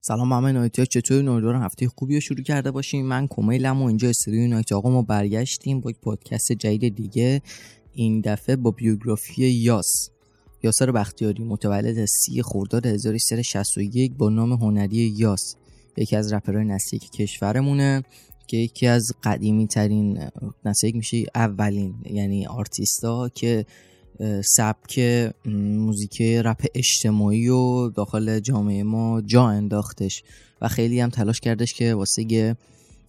سلام همه نایتی ها چطور امیدوارم هفته خوبی رو شروع کرده باشیم من کمیلم و اینجا استودیوی نایت آقا ما برگشتیم با یک پادکست جدید دیگه. این دفعه با بیوگرافی یاس. یاسر بختیاری متولد سی خرداد 1361 با نام هنری یاس. یکی از رپرهای نسلی کشورمونه که یکی از قدیمی ترین نسلی میشه اولین یعنی آرتیستا که سبک موزیک رپ اجتماعی و داخل جامعه ما جا انداختش و خیلی هم تلاش کردش که واسه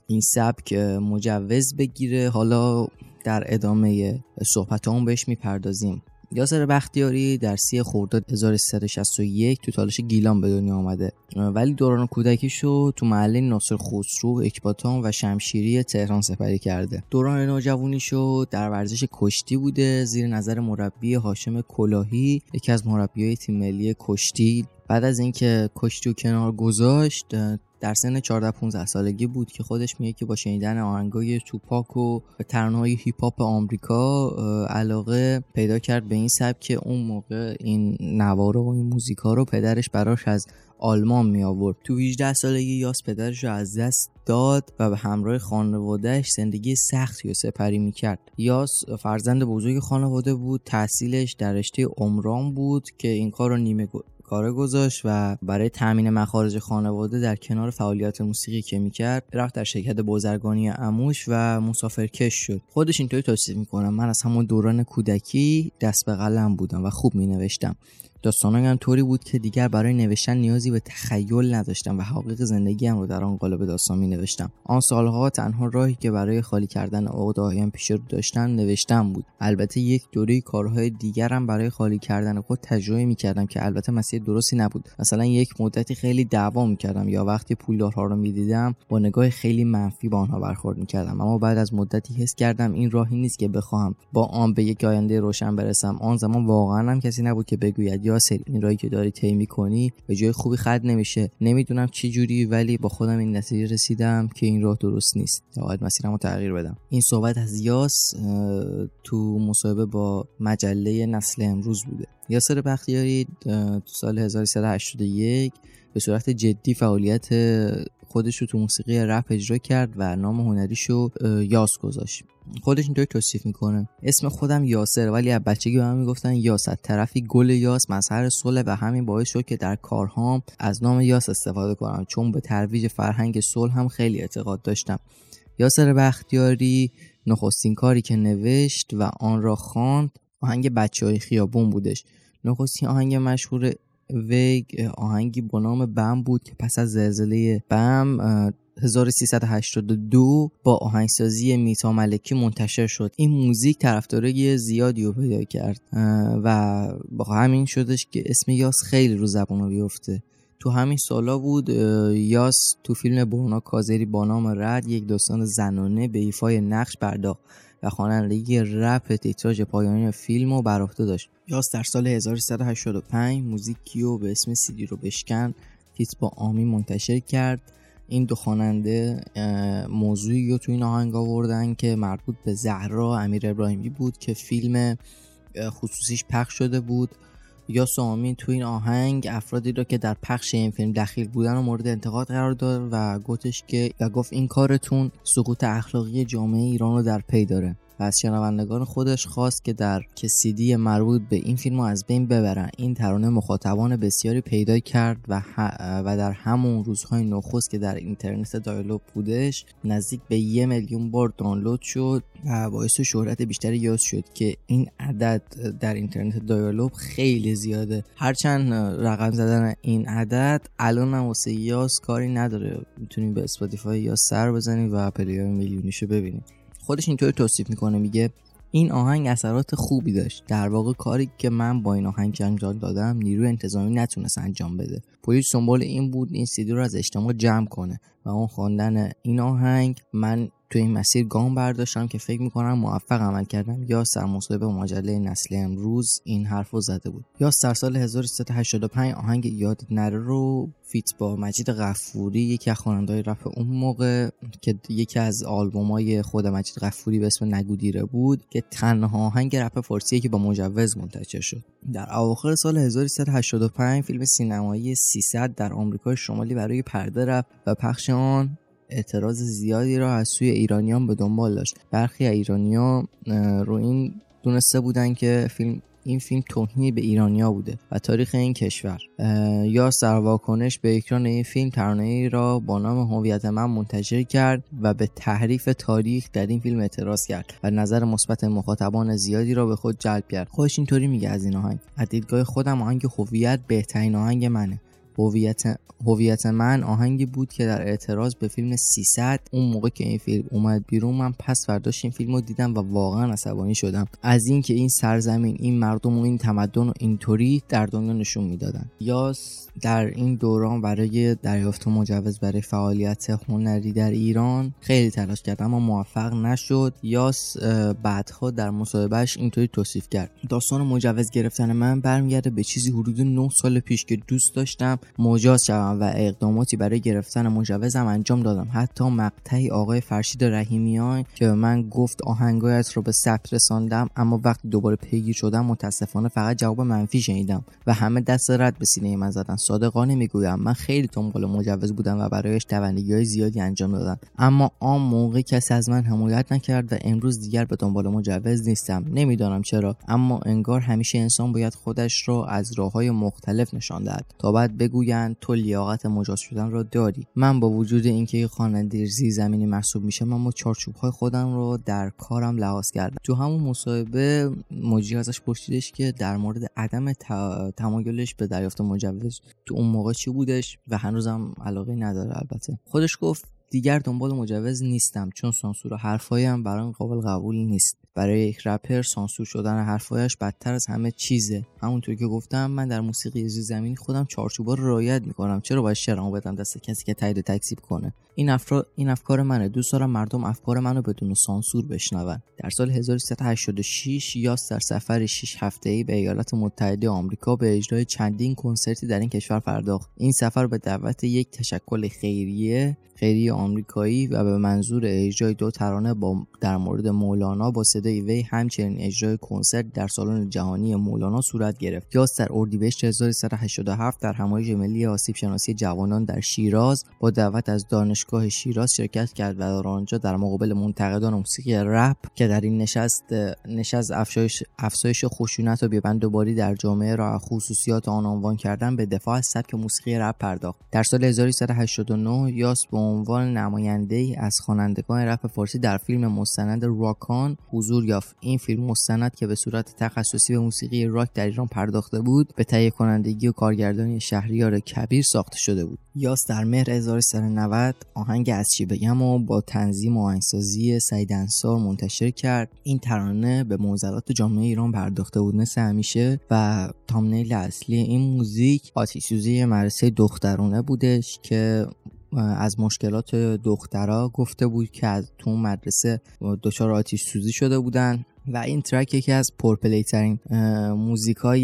این سبک مجوز بگیره. حالا در ادامه صحبت هم بهش می‌پردازیم. یاسر بختیاری در سی خرداد 1361 تو تالش گیلان به دنیا آمده. ولی دوران کودکیشو تو محله ناصر خسرو اکباتان و شمشیری تهران سپری کرده. دوران نوجوانیشو در ورزش کشتی بوده زیر نظر مربی هاشم کلاهی یکی از مربیای تیم ملی کشتی. بعد از اینکه کشتی و کنار گذاشت در سن 14 15 سالگی بود که خودش میگه که با شنیدن آهنگای توپاک و ترانه‌های هیپ هاپ آمریکا علاقه پیدا کرد به این سبک که اون موقع این نوارا و این موزیکا رو پدرش براش از آلمان می آورد تو 18 سالگی یاس پدرش رو از دست داد و به همراه خانوادهش زندگی سختی رو سپری می کرد یاس فرزند بزرگ خانواده بود تحصیلش در رشته عمران بود که این کار رو نیمه کار گذاشت و برای تامین مخارج خانواده در کنار فعالیت موسیقی که می‌کرد رفت در شرکت بازرگانی اموش و مسافرکش شد. خودش اینطوری توصیف می‌کنم من از همون دوران کودکی دست به قلم بودم و خوب مینوشتم. داستانهایم هم طوری بود که دیگر برای نوشتن نیازی به تخیل نداشتم و حقیق زندگیم رو در آن قالب داستان می نوشتم آن سالها تنها راهی که برای خالی کردن عقدههایم پیش رو داشتم نوشتن بود. البته یک دوره کارهای دیگرم برای خالی کردن خود تجربه می کردم که البته مسیر درستی نبود. مثلا یک مدتی خیلی دعوا می کردم یا وقتی پولدارها رو می دیدم با نگاه خیلی منفی با آنها برخورد می کردم اما بعد از مدتی حس کردم این راهی نیست که بخواهم با آن به یک آینده روشن برسم. آن زمان واقعا هم کسی نبود که بگوید یاسر این رایی که داری طی می‌کنی به جای خوبی خد نمیشه. نمی‌دونم چی جوری ولی با خودم این نتیجه رسیدم که این راه درست نیست. باید مسیرمو تغییر بدم. این صحبت از یاس تو مصاحبه با مجله نسل امروز بوده. یاسر بختیاری تو سال 1381 به صورت جدی فعالیت خودش رو تو موسیقی رپ اجرا کرد و نام هنریشو یاس گذاشت. خودش اینطوری توصیف می‌کنه. اسم خودم یاسر ولی از بچگی به من می‌گفتن یاس از طرفی گل یاس مظهر صلح و همین باعث شد که در کارهام از نام یاس استفاده کنم. چون به ترویج فرهنگ صلح هم خیلی اعتقاد داشتم. یاسر بختیاری نخستین کاری که نوشت و آن را خواند آهنگ بچه های خیابون بودش. نخستین آهنگ مشهور ویگ آهنگی با نام بم بود که پس از زلزله بم 1382 با آهنگسازی میتا ملکی منتشر شد. این موزیک طرفدارای زیادی رو پیدا کرد و با همین شدش که اسم یاس خیلی رو زبان بیفته. تو همین سالا بود یاس تو فیلم برنا کازری با نام رد یک داستان زنانه به ایفای نقش پرداخت. و خوانندگی رپ تیتراژ پایانی فیلم رو بر عهده داشت. یاس در سال 1385 موزیکی رو به اسم سیدی رو بشکن فیت با آمی منتشر کرد. این دو خواننده موضوعی رو تو این آهنگ آوردن که مربوط به زهرا امیر ابراهیمی بود که فیلم خصوصیش پخش شده بود. یا سامین تو این آهنگ افرادی را که در پخش این فیلم دخیل بودن و مورد انتقاد قرار داد و گفتش که و گفت این کارتون سقوط اخلاقی جامعه ایران رو در پی داره. و از شنوندگان خودش خواست که در کسیدی مربوط به این فیلم از بین ببرن. این ترانه مخاطبان بسیاری پیدا کرد و, و در همون روزهای نخست که در اینترنت dial-up بودش نزدیک به یه میلیون بار دانلود شد و باعث شهرت بیشتری یاس شد که این عدد در اینترنت dial-up خیلی زیاده. هرچند رقم زدن این عدد الان هم واسه یاس کاری نداره. می‌تونیم به Spotify یاس سر بزنیم و play میلیونیشو ببینیم. خودش اینطوری توصیف می‌کنه میگه این آهنگ اثرات خوبی داشت. در واقع کاری که من با این آهنگ انجام دادم نیروی انتظامی نتونست انجام بده. پلیس دنبال این بود این سیدی رو از اجتماع جمع کنه و با خواندن این آهنگ من تو این مسیر گام برداشتم که فکر می‌کنم موفق عمل کردم. یاس مصاحبه مجله نسل امروز این حرف رو زده بود. یاس در سال 1385 آهنگ یاد نره رو feat با مجید غفوری یکی از خواننده‌های رپ اون موقع که یکی از آلبومای خود مجید غفوری به اسم نگو دیره بود که تنها آهنگ رپ فارسیه که با مجوز منتشر شد. در اواخر سال 1385 فیلم سینمایی 300 در آمریکای شمالی روی پرده رفت و پخش آن اعتراض زیادی را از سوی ایرانیان به دنبال داشت. برخی ایرانیان رو این دونسته بودن که فیلم این فیلم توهینی به ایرانیا بوده و تاریخ این کشور. یا سرواکنش به اکران این فیلم ترانه را با نام هویت من منتشر کرد و به تحریف تاریخ در این فیلم اعتراض کرد و نظر مثبت مخاطبان زیادی را به خود جلب کرد. خودش اینطوری میگه از این آهنگ. از دیدگاه خودم آهنگ هویت بهترین آهنگ منه. هویت هویت من آهنگی بود که در اعتراض به فیلم 300 اون موقع که این فیلم اومد بیرون من پس فرداش این فیلم دیدم و واقعا عصبانی شدم. از اینکه این سرزمین این مردم و این تمدن و اینطوری در دنیا نشون می‌دادن. یاس در این دوران برای دریافت مجوز برای فعالیت هنری در ایران خیلی تلاش کرد اما موفق نشد. یاس بعدها در مصاحبهش اینطوری توصیف کرد. داستان مجوز گرفتن من برمیگرده به چیزی حدود 9 سال پیش که دوست داشتم. مجاز شوم و اقداماتی برای گرفتن مجوزم انجام دادم. حتی مقطعی آقای فرشید رحیمیان که به من گفت آهنگایت رو به ثبت رساندم اما وقتی دوباره پیگیر شدم متاسفانه فقط جواب منفی شنیدم و همه دست رد به سینه من زدن. صادقانه می‌گویم من خیلی دنبال مجوز بودم و برایش دوندگی های زیادی انجام دادم. اما آن موقع کسی از من حمایت نکرد و امروز دیگر به دنبال مجوز نیستم. نمی‌دانم چرا اما انگار همیشه انسان باید خودش را از راه های مختلف نشان دهد. تا بعد بگویند تو لیاقت مجاز شدن را داری. من با وجود اینکه خواننده زی زمینی محسوب میشم اما چارچوب های خودم رو در کارم لحاظ کردم. تو همون مصاحبه مجری ازش پرسیدش که در مورد عدم تمایلش به دریافت مجوز تو اون موقع چی بودش و هنوزم علاقه نداره البته. خودش گفت دیگر دنبال مجوز نیستم چون سانسور حرفهایم برای قابل قبول نیست. برای یک رپر سانسور شدن حرفایش بدتر از همه چیزه. همونطور که گفتم من در موسیقی زمینی خودم چارچوبا رو رعایت می‌کنم. چرا باید شعرمو بدم دست کسی که تایید و تکذیب کنه؟ این افرا این افکار منه. دوست دارم مردم افکار منو بدون سانسور بشنون. در سال 1386 یاس در سفر 6 ای به ایالات متحده آمریکا به اجرای چندین کنسرتی در این کشور پرداخت. این سفر به دعوت یک تشکل خیریه خیریه آمریکایی و به منظور اجرای دو ترانه با در مورد مولانا با صدای وی همچنین اجرای کنسرت در سالن جهانی مولانا صورت گرفت. یاس در اردیبهشت 1387 در همایش ملی آسیب شناسی جوانان در شیراز با دعوت از دانشگاه شیراز شرکت کرد و در آنجا در مقابل منتقدان موسیقی رپ که در این نشست نشست افزایش افزایش خشونت و بیبندوباری در جامعه را خصوصیات آن عنوان کردن به دفاع از سبک موسیقی رپ پرداخت. در سال 1389 یاس به عنوان نماینده ای از خوانندگان رپ فارسی در فیلم مستند راکان حضور یافت. این فیلم مستند که به صورت تخصصی به موسیقی راک در ایران پرداخته بود به تهیه کنندگی و کارگردانی شهریار کبیر ساخته شده بود. یاس در مهر 1390 آهنگ از چی بگم و با تنظیم و آهنگسازی سعید انصار منتشر کرد. این ترانه به موزلات جامعه ایران پرداخته بود مثل همیشه و تامنیل اصلی این موزیک آتیسوزی مدرسه دخترونه بودش که از مشکلات دخترها گفته بود که از تو مدرسه دچار آتیش سوزی شده بودن و این track یکی از پر play ترین موزیکای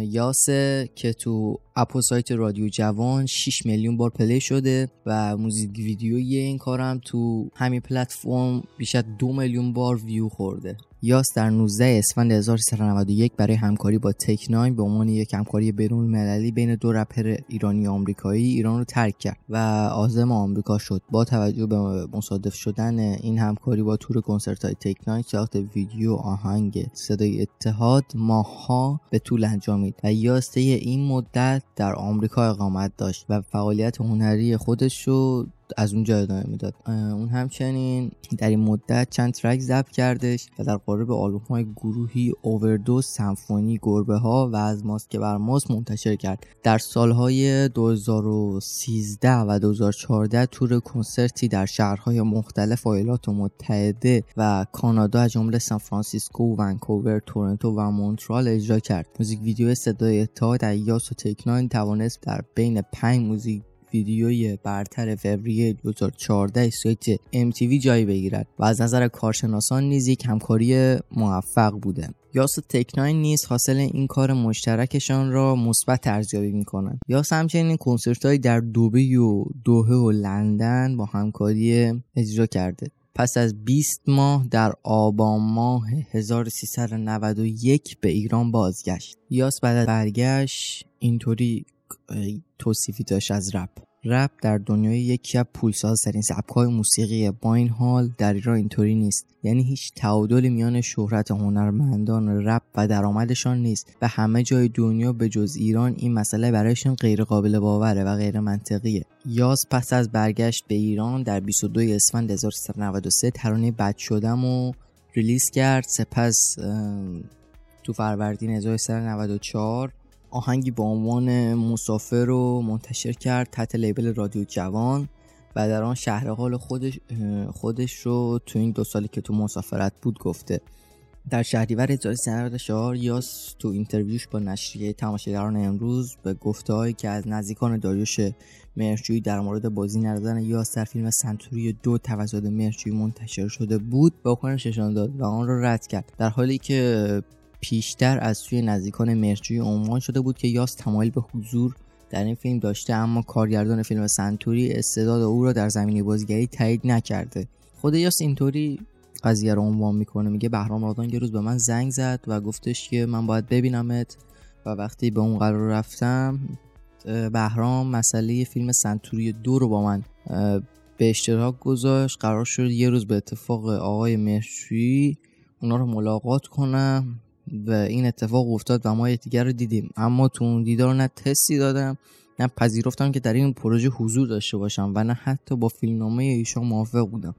یاسه که تو app و سایت رادیو جوان 6 میلیون بار play شده و موزیک ویدیوی این کارم تو همین پلتفرم بیش از دو میلیون بار ویو خورده. یاس در 19 اسفند 1391 برای همکاری با Tech N9ne به عنوان یک همکاری بین المللی بین دو رپر ایرانی آمریکایی ایران رو ترک کرد و عازم آمریکا شد. با توجه به مصادف شدن این همکاری با تور کنسرت های Tech N9ne ساخت ویدیو آهنگ صدای اتحاد ماها به طول انجامید و یاس این مدت در آمریکا اقامت داشت و فعالیت هنری خودش رو از اونجا ادامه می‌داد اون همچنین در این مدت چند track ضبط کردش و در قالب آلبوم های گروهی اووردوز سمفونی گربه ها و از ماست که بر ماست منتشر کرد در سالهای 2013 و 2014 تور کنسرتی در شهرهای مختلف ایالات متحده و کانادا از جمله سان فرانسیسکو، ونکوور، تورنتو و مونترال اجرا کرد. موزیک ویدیو صدای اتحاد یاس و Tech N9ne توانست در بین پنج موزیک ویدیوی برتر فوریه 2014 سایت MTV جای بگیرد و از نظر کارشناسان نیز یک همکاری موفق بوده. یاس و تکناین نیز حاصل این کار مشترکشان را مثبت ارزیابی می‌کنند یاس همچنین کنسرت در دوبه و دوهه و لندن با همکاری اجرا کرده. پس از 20 ماه در آبان ماه 1391 به ایران بازگشت. یاس بعد از برگشت اینطوری توصیفی داشت از رپ. رپ در دنیای یکی از پولسازترین سبکهای موسیقی با این حال در ایران اینطوری نیست. یعنی هیچ تعادلی میان شهرت هنرمندان رپ و درآمدشان نیست. و همه جای دنیا به جز ایران این مسئله برایشان غیر قابل باوره و غیر منطقیه یاز پس از برگشت به ایران در 22 اسفند 1393 ترانه بد شدم و ریلیز کرد. سپس تو فروردین 1394 آهنگی با عنوان مسافر رو منتشر کرد تحت لیبل رادیو جوان و در آن شهر حال خودش, خودش رو تو این دو سالی که تو مسافرت بود گفته. در شهریور 1394 یاس تو اینترویوش با نشریه تماشاگران امروز به گفته که از نزدیکان داریوش مرجویی در مورد بازی ندادن یاس در فیلم سنتوری دو توسط مرجویی منتشر شده بود واکنش نشان داد و آن را رد کرد. در حالی که پیشتر از سوی نزدیکان مرجوی عنوان شده بود که یاس تمایل به حضور در این فیلم داشته اما کارگردان فیلم سنتوری استعداد او را در زمینه بازیگری تایید نکرده. خود یاس اینطوری قضیه رو عنوان می‌کنه میگه بهرام رادان یه روز به من زنگ زد و گفتش که من باید ببینمت و وقتی به اون قرار رفتم بهرام مسئله فیلم سنتوری دو رو با من به اشتراک گذاشت. قرار شد یه روز به اتفاق آقای مرشوی اونا رو ملاقات کنم و این اتفاق افتاد و ما یکدیگر رو دیدیم. اما تو اون دیدار نه تستی دادم نه پذیرفتم که در این پروژه حضور داشته باشم و نه حتی با فیلمنامه ایشان موافق بودم.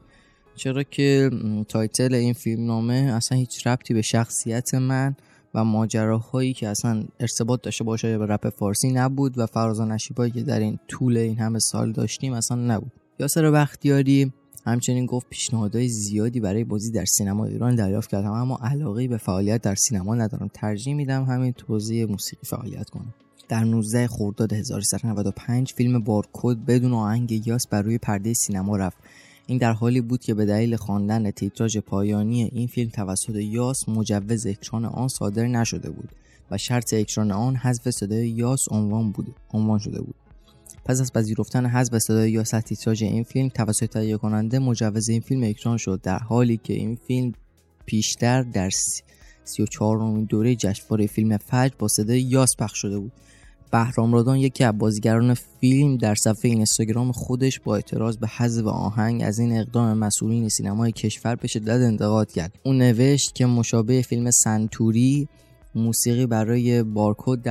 چرا که title این فیلمنامه اصلا هیچ ربطی به شخصیت من و ماجراهایی که اصلا ارتباط داشته باشه به رپ فارسی نبود و فراز و نشیبایی که در این طول این همه سال داشتیم اصلا نبود. یاسر بختیاری همچنین گفت پیشنهادهای زیادی برای بازی در سینما ایران دریافت کردم اما علاقه به فعالیت در سینما ندارم. ترجیح میدم همین توضیح موسیقی فعالیت کنم. در 19 خرداد 1395 فیلم بارکد بدون آهنگ یاس بر روی پرده سینما رفت. این در حالی بود که به دلیل خواندن تیتراژ پایانی این فیلم توسط یاس مجوز اکران آن صادر نشده بود و شرط اکران آن حذف صدای یاس عنوان بود عنوان شده بود. پس از پذیرفتن حذف صدای یا تیتراژ این فیلم توسط تهیه کننده مجوز این فیلم اکران شد در حالی که این فیلم پیشتر در 34 دوره جشنواره فیلم فجر با صدای یاس پخش شده بود. بهرام رادان یکی از بازیگران فیلم در صفحه اینستاگرام خودش با اعتراض به حذف آهنگ از این اقدام مسئولین سینمای کشور به شدت انتقاد کرد. او نوشت که مشابه فیلم سنتوری موسیقی برای بارکود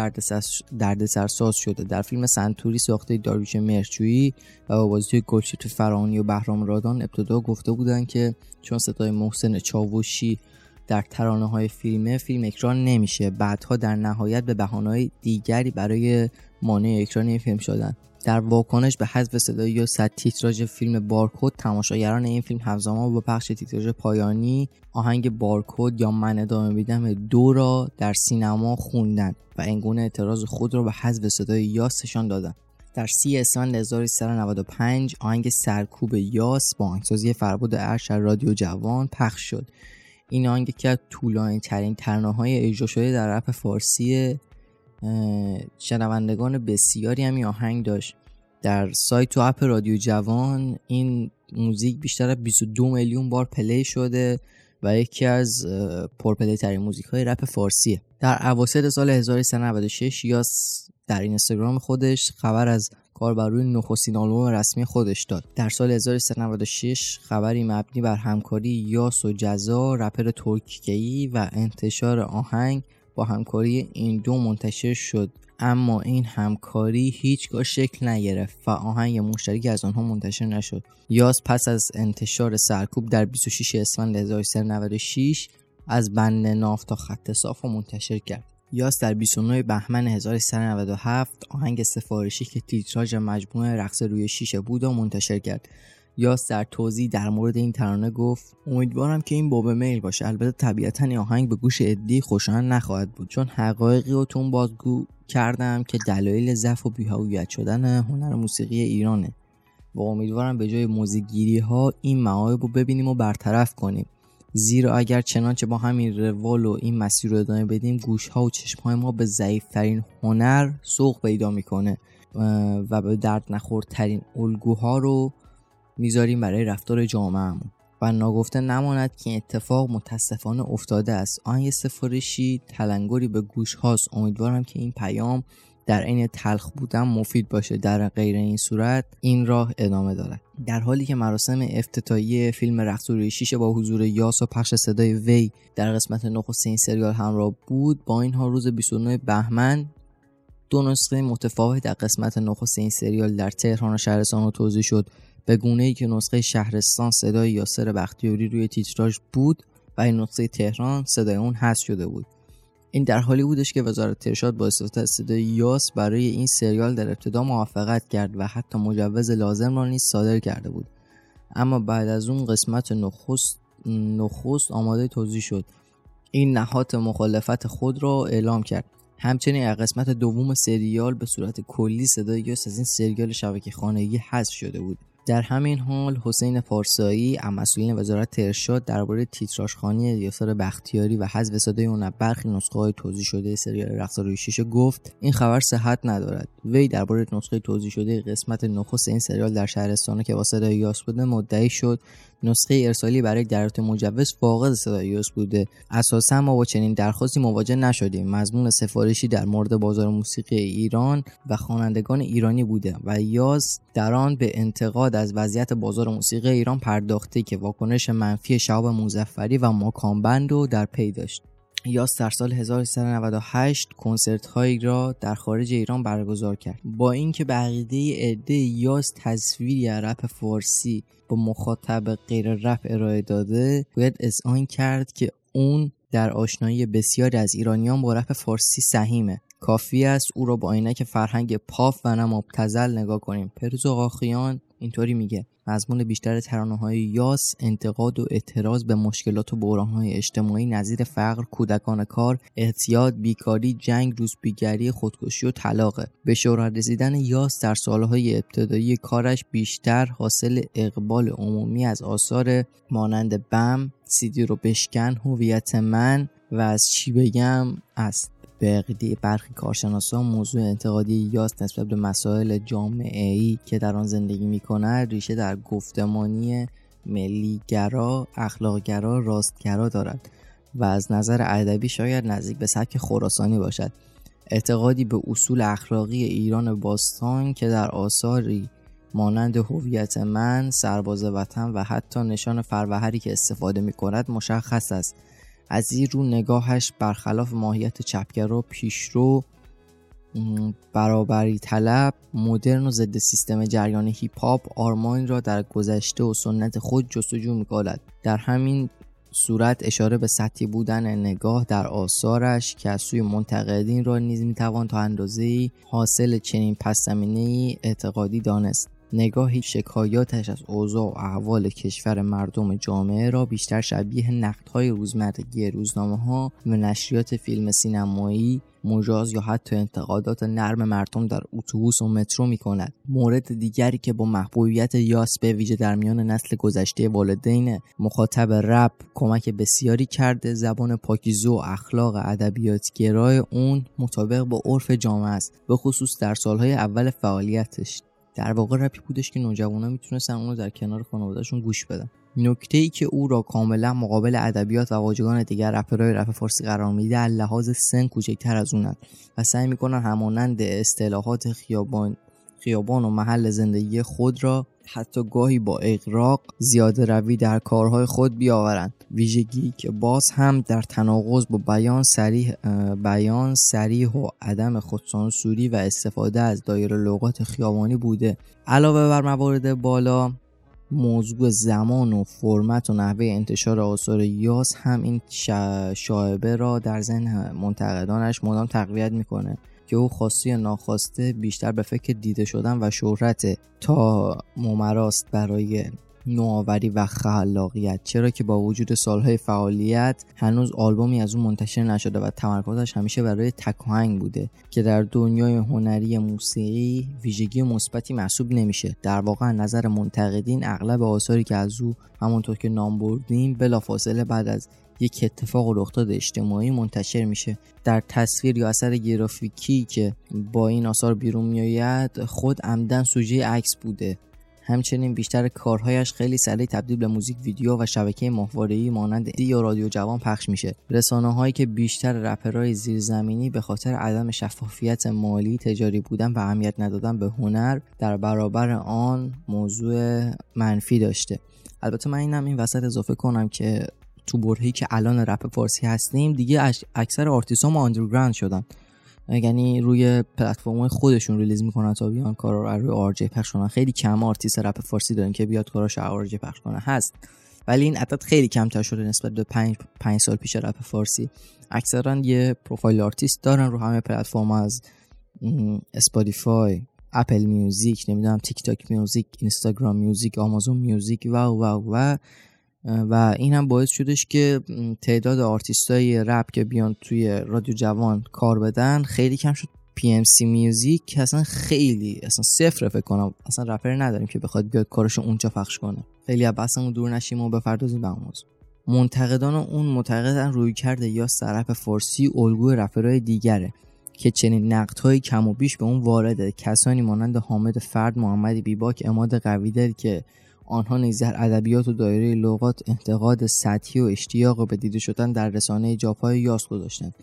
دردسرساز شده. در فیلم سنتوری ساخته داریوش مرچویی و با بازی گلشیت فرانی و بهرام رادان ابتدا گفته بودند که چون صدای محسن چاوشی در ترانه های فیلمه فیلم اکران نمیشه. بعدها در نهایت به بهانه‌های دیگری برای مانع اکران این فیلم شدن. در واکنش به حذف صدای یا صد تیتراژ فیلم بارکود تماشاگران این فیلم همزمان با پخش تیتراژ پایانی آهنگ بارکود یا من ادامه میدم دو را در سینما خوندن و اینگونه اعتراض خود را به حذف صدای یاسشان دادند در سی اسفند 1395 آهنگ سرکوب یاس با آهنگسازی فربود ارش رادیو جوان پخش شد. این آهنگ که از طولانی ترین ترانه های اجرا شده در رپ فارسی شنوندگان بسیاری هم آهنگ داشت. در سایت و app رادیو جوان این موزیک بیشتر از 22 میلیون بار play شده و یکی از پر play ترین موزیک های رپ فارسیه. در اواسط سال 1396 یاس در اینستاگرام خودش خبر از کار بر روی نخستین آلبوم رسمی خودش داد. در سال 1396 خبری مبنی بر همکاری یاس و جزا رپر ترکیه‌ای و انتشار آهنگ با همکاری این دو منتشر شد. اما این همکاری هیچگاه شکل نگرفت و آهنگ مشترکی از آنها منتشر نشد. یاس پس از انتشار سرکوب در 26 اسفند 1396 از بند ناف تا خط صاف منتشر کرد. یاس در 29 بهمن 1397 آهنگ سفارشی که تیتراژ مجموعه رقص روی شیشه بود و منتشر کرد. یاس در توضیح در مورد این ترانه گفت امیدوارم که این باب میل باشه. البته طبیعتا این آهنگ به گوش ادی خوشایند نخواهد بود چون حقایقی رو تون بازگو کردم که دلایل ضعف و بیهویت شدن هنر موسیقی ایرانه و امیدوارم به جای موزیگیری ها این معایب رو ببینیم و برطرف کنیم. زیرا اگر چنانچه با همین روال و این مسیر رو ادامه بدیم گوش ها و چشم های ما به ضعیفترین هنر سوق پیدا می‌کنه و به درد نخورترین الگوها رو می‌ذاریم برای رفتار جامعهمون. و ناگفته نماند که اتفاق متاسفانه افتاده است. آهنگ سفارشی تلنگری به گوش هاست. امیدوارم که این پیام در عین تلخ بودن مفید باشه. در غیر این صورت این راه ادامه دارد. در حالی که مراسم افتتاحیه فیلم رقص روی شیشه با حضور یاس و پخش صدای وی در قسمت نخست این سریال همراه بود با اینها روز 29 بهمن دو نسخه متفاوت در قسمت نخست این سریال در تهران و شهرستان توضیح شد. به گونه ای که نسخه شهرستان صدای یاسر بختیاری روی تیتراژ بود و این نسخه تهران صدای اون حذف شده بود. این در حالی بودش که وزارت ارشاد با استفاده از صدای یاس برای این سریال در ابتدا موافقت کرد و حتی مجوز لازم را نیز صادر کرده بود. اما بعد از اون قسمت نخست نخست آماده توضیح شد. این نهاد مخالفت خود را اعلام کرد. همچنین از قسمت دوم سریال به صورت کلی صدای یاس از این سریال شبکه خانگی حذف شده بود. در همین حال حسین پارسایی مسئولین وزارت ارشاد درباره تیتراژخوانی یاسر بختیاری و حذف صدای اون برخی نسخه های توضیح شده سریال رقص روی گفت این خبر صحت ندارد. وی درباره نسخه توضیح شده قسمت نخست این سریال در شهرستان که با صدای یاس بوده مدعی شد نسخه ارسالی برای دریافت مجوز فاقد صدای یاس بوده. اساسا ما با چنین درخواستی مواجه نشدیم. مضمون سفارشی در مورد بازار موسیقی ایران و خوانندگان ایرانی بوده و یاس در آن به انتقاد از وضعیت بازار موسیقی ایران پرداخته که واکنش منفی شهاب مظفری و ماکان بند رو در پی داشت. یاس در سال 1398 کنسرت هایی را در خارج ایران برگزار کرد. با اینکه به عقیده عده یاس تصویری رپ فارسی با مخاطب غیر رپ ارائه داده باید اذعان کرد که اون در آشنایی بسیاری از ایرانیان با رپ فارسی سهیمه. کافی است او را با عینک فرهنگ پاپ و نه مبتذل نگاه کنیم. پرز قاخیان اینطوری میگه مضمون بیشتر ترانه های یاس انتقاد و اعتراض به مشکلات و بحران های اجتماعی نظیر فقر کودکان کار اعتیاد بیکاری جنگ روزبیگری خودکشی و طلاقه به شهرت رسیدن یاس در سالهای ابتدایی کارش بیشتر حاصل اقبال عمومی از آثار مانند بم سیدی رو بشکن هویت من و از چی بگم است به عقیده برخی کارشناسان موضوع انتقادی یاس نسبت به مسائل جامعه ای که در آن زندگی می کند ریشه در گفتمانی ملیگرا، اخلاقگرا، راستگرا دارد و از نظر ادبی شاید نزدیک به سبک خراسانی باشد. اعتقادی به اصول اخلاقی ایران باستان که در آثاری مانند هویت من، سرباز وطن و حتی نشان فروهری که استفاده می کند مشخص است. از این رو نگاهش برخلاف ماهیت چپگرا پیشرو برابری طلب مدرن و ضد سیستم جریان هیپ هاپ آرمان را در گذشته و سنت خود جستجو می‌کند. در همین صورت اشاره به سطحی بودن نگاه در آثارش که از سوی منتقدین را نیز می‌توان تا اندازه حاصل چنین پس اعتقادی دانست. نگاهی شکایاتش از اوضاع و احوال کشور مردم جامعه را بیشتر شبیه نقدهای روزمرگی روزنامه ها و نشریات فیلم سینمایی مجاز یا حتی انتقادات نرم مردم در اتوبوس و مترو می کند. مورد دیگری که با محبوبیت یاس به ویژه در میان نسل گذشته والدین مخاطب رپ کمک بسیاری کرده زبان پاکیزه و اخلاق ادبیات گرای اون مطابق با عرف جامعه است به خصوص در سالهای اول فعالیتش در واقع رپی بودش که نوجوانا می‌تونستن اونو در کنار خانوادهشون گوش بدن. نکته ای که او را کاملا مقابل ادبیات و واژگان دیگر رپرهای رپ فارسی قرار میده از لحاظ سن کوچکتر از اونند و سعی می‌کنن همانند اصطلاحات خیابان خیابان و محل زندگی خود را حتی گاهی با اقراق زیاده روی در کارهای خود بیاورند. ویژگی که باز هم در تناقض با بیان سریح بیان سریح و عدم خودسانسوری و استفاده از دایره لغات خیابانی بوده. علاوه بر موارد بالا موضوع زمان و فرمت و نحوه انتشار آثار یاس هم این شایبه را در ذهن منتقدانش مدام تقویت می‌کنه. که او خواسته یا ناخواسته بیشتر به فکر دیده شدن و شهرت تا ممراست برای نوآوری و خلاقیت. چرا که با وجود سالهای فعالیت هنوز آلبومی از اون منتشر نشده و تمرکزش همیشه برای تکاهنگ بوده که در دنیای هنری موسیقی ویژگی مثبتی محسوب نمیشه. در واقع نظر منتقدین اغلب آثاری که از او همونطور که نام بردیم بلافاصله بعد از یک اتفاق و رخداد اجتماعی منتشر میشه. در تصویر یا اثر گرافیکی که با این آثار بیرون میآید خود عمدن سوژه عکس بوده. همچنین بیشتر کارهایش خیلی سریع تبدیل به موزیک ویدیو و شبکه ماهواره‌ای مانند دی یا رادیو جوان پخش میشه. رسانه هایی که بیشتر رپرهای زیرزمینی به خاطر عدم شفافیت مالی تجاری بودن و اهمیت ندادن به هنر در برابر آن موضوع منفی داشته. البته من اینم این وسط اضافه کنم که تو برهه‌ای که الان رپ فارسی هستیم دیگه اکثر آرتیست هم underground شدن. یعنی روی پلتفرم خودشون release می‌کنن تا بیان کارا رو روی RJ پخش کنن. خیلی کم آرتیست رپ فارسی دارن که بیاد کاراش RJ پخش کنه. هست. ولی این عدد خیلی کمتر شده نسبت به 5 5 سال پیش رپ فارسی. اکثرا یه پروفایل آرتیست دارن رو همه پلتفرم از Spotify Apple Music نمی‌دونم TikTok Music Instagram Music Amazon Music و و و و این هم باعث شدش که تعداد آرتیستای رپ که بیان توی رادیو جوان کار بدن خیلی کم شد. PMC Music اصلا خیلی اصلا صفر فکر کنم. اصلا رپر نداریم که بخواد بیاد کارشو اونجا پخش کنه. خیلی بحثمون دور نشیم و به موضوع. منتقدان اون معتقدن رویکرد یاس رپ فارسی الگوی رپرهای دیگره که چنین نقدهایی کم و بیش به اون وارده. کسانی مانند حامد فرد محمد بیباک اماد قویدل که آنها نیز در ادبیات و دایره لغات انتقاد سطحی و اشتیاق به دیده شدن در رسانه جاپای یاس گذاشتند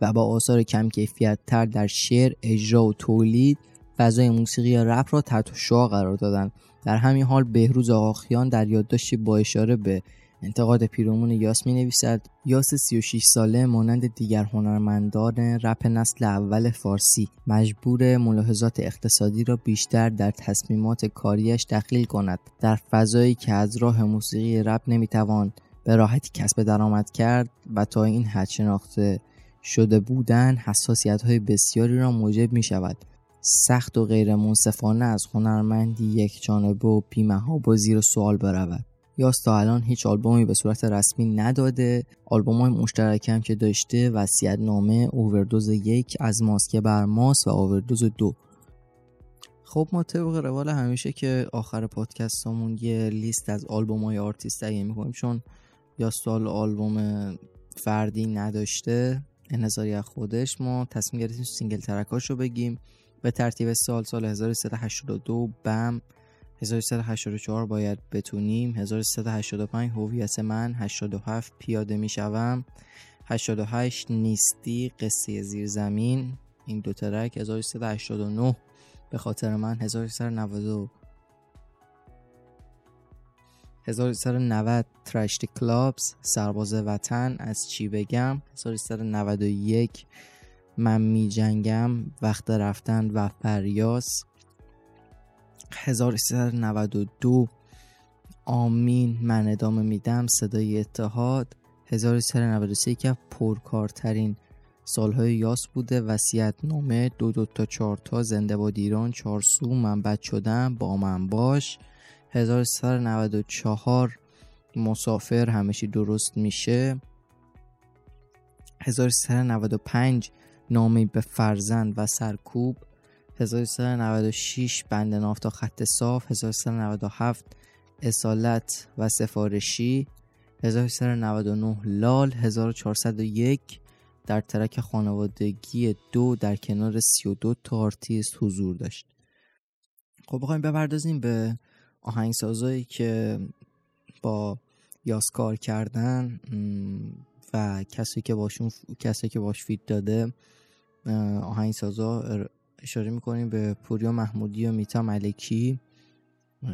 و با آثار کم کیفیت تر در شعر اجرا و تولید فضای موسیقی رپ را تحت شعا قرار دادند. در همین حال بهروز آقاخیان در یادداشتی با اشاره به انتقاد پیرامون یاس می نویسد یاس 36 ساله مانند دیگر هنرمندان رپ نسل اول فارسی مجبور ملاحظات اقتصادی را بیشتر در تصمیمات کاریش دخیل کند. در فضایی که از راه موسیقی رپ نمی‌توان به راحتی کسب درآمد کرد و تا این حد شناخته شده بودن حساسیت های بسیاری را موجب می شود سخت و غیر منصفانه از هنرمندی یک جانبه و بی‌محابا زیر سوال برود. یاس تا الان هیچ آلبومی به صورت رسمی نداده. آلبوم های مشترک هم که داشته وصیت نامه اووردوز یک از ماست که بر ماست و اووردوز دو. خب ما طبق روال همیشه که آخر پادکستمون یه لیست از آلبوم های آرتیست تهیه می‌کنیم چون یاس آلبوم فردی نداشته انحصاری از خودش ما تصمیم گرفتیم single track اش رو بگیم. به ترتیب سال سال 1382 بم 1384 باید بتونیم. 1385 هویت من. 87 پیاده می‌شوم. 88 نیستی قصه زیر زمین این دو track 1389 به خاطر من 1390 1390 ترشتی کلابز سرباز وطن از چی بگم؟ 1391 من می جنگم وقت رفتن و فریاس. 1392 آمین. من ادامه میدم. صدای اتحاد. 1393 که پرکارترین سالهای یاس بوده. وسیعت نامه دو دو تا چهار تا. زنده با دیران چهار سو. من بد شدم. با من باش. 1394 مسافر. همه‌چی درست میشه. 1395 نامی به فرزند و سرکوب. 1396 بند نافت تا خط صاف. 1397 اصالت و سفارشی. 1399 لال. 1401 در track خانوادگی دو در کنار 32 تا آرتیست حضور داشت. خب بخوایم بپردازیم به آهنگسازایی که با یاس کار کردن و کسی که باشون کسی که باش فیت داده آهنگسازا اشاره می‌کنیم به پوریا محمودی و میتا ملکی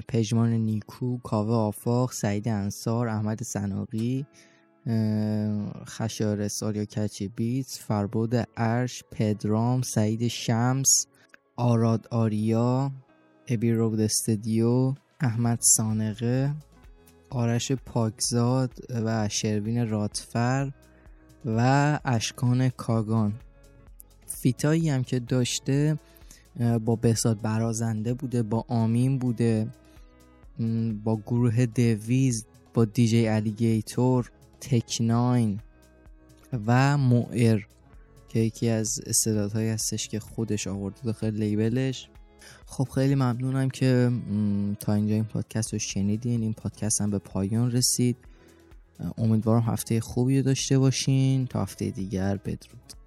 پژمان نیکو کاوه آفاق سعید انصار احمد سناقی خشار ساریا کچی بیت فربود ارش پدرام سعید شمس آراد آریا ابی رود استدیو احمد سانقه آرش پاکزاد و شروین راتفر و اشکان کاگان. فیتایی هم که داشته با بهزاد برازنده بوده با آمین بوده با گروه دویز با دیجی الیگیتور تکناین و موئر که یکی از استعدادهایی هستش که خودش آورده داخل لیبلش. خب خیلی ممنونم که تا اینجا این پادکست رو شنیدین. این پادکست هم به پایان رسید. امیدوارم هفته خوبی داشته باشین. تا هفته دیگر بدرود.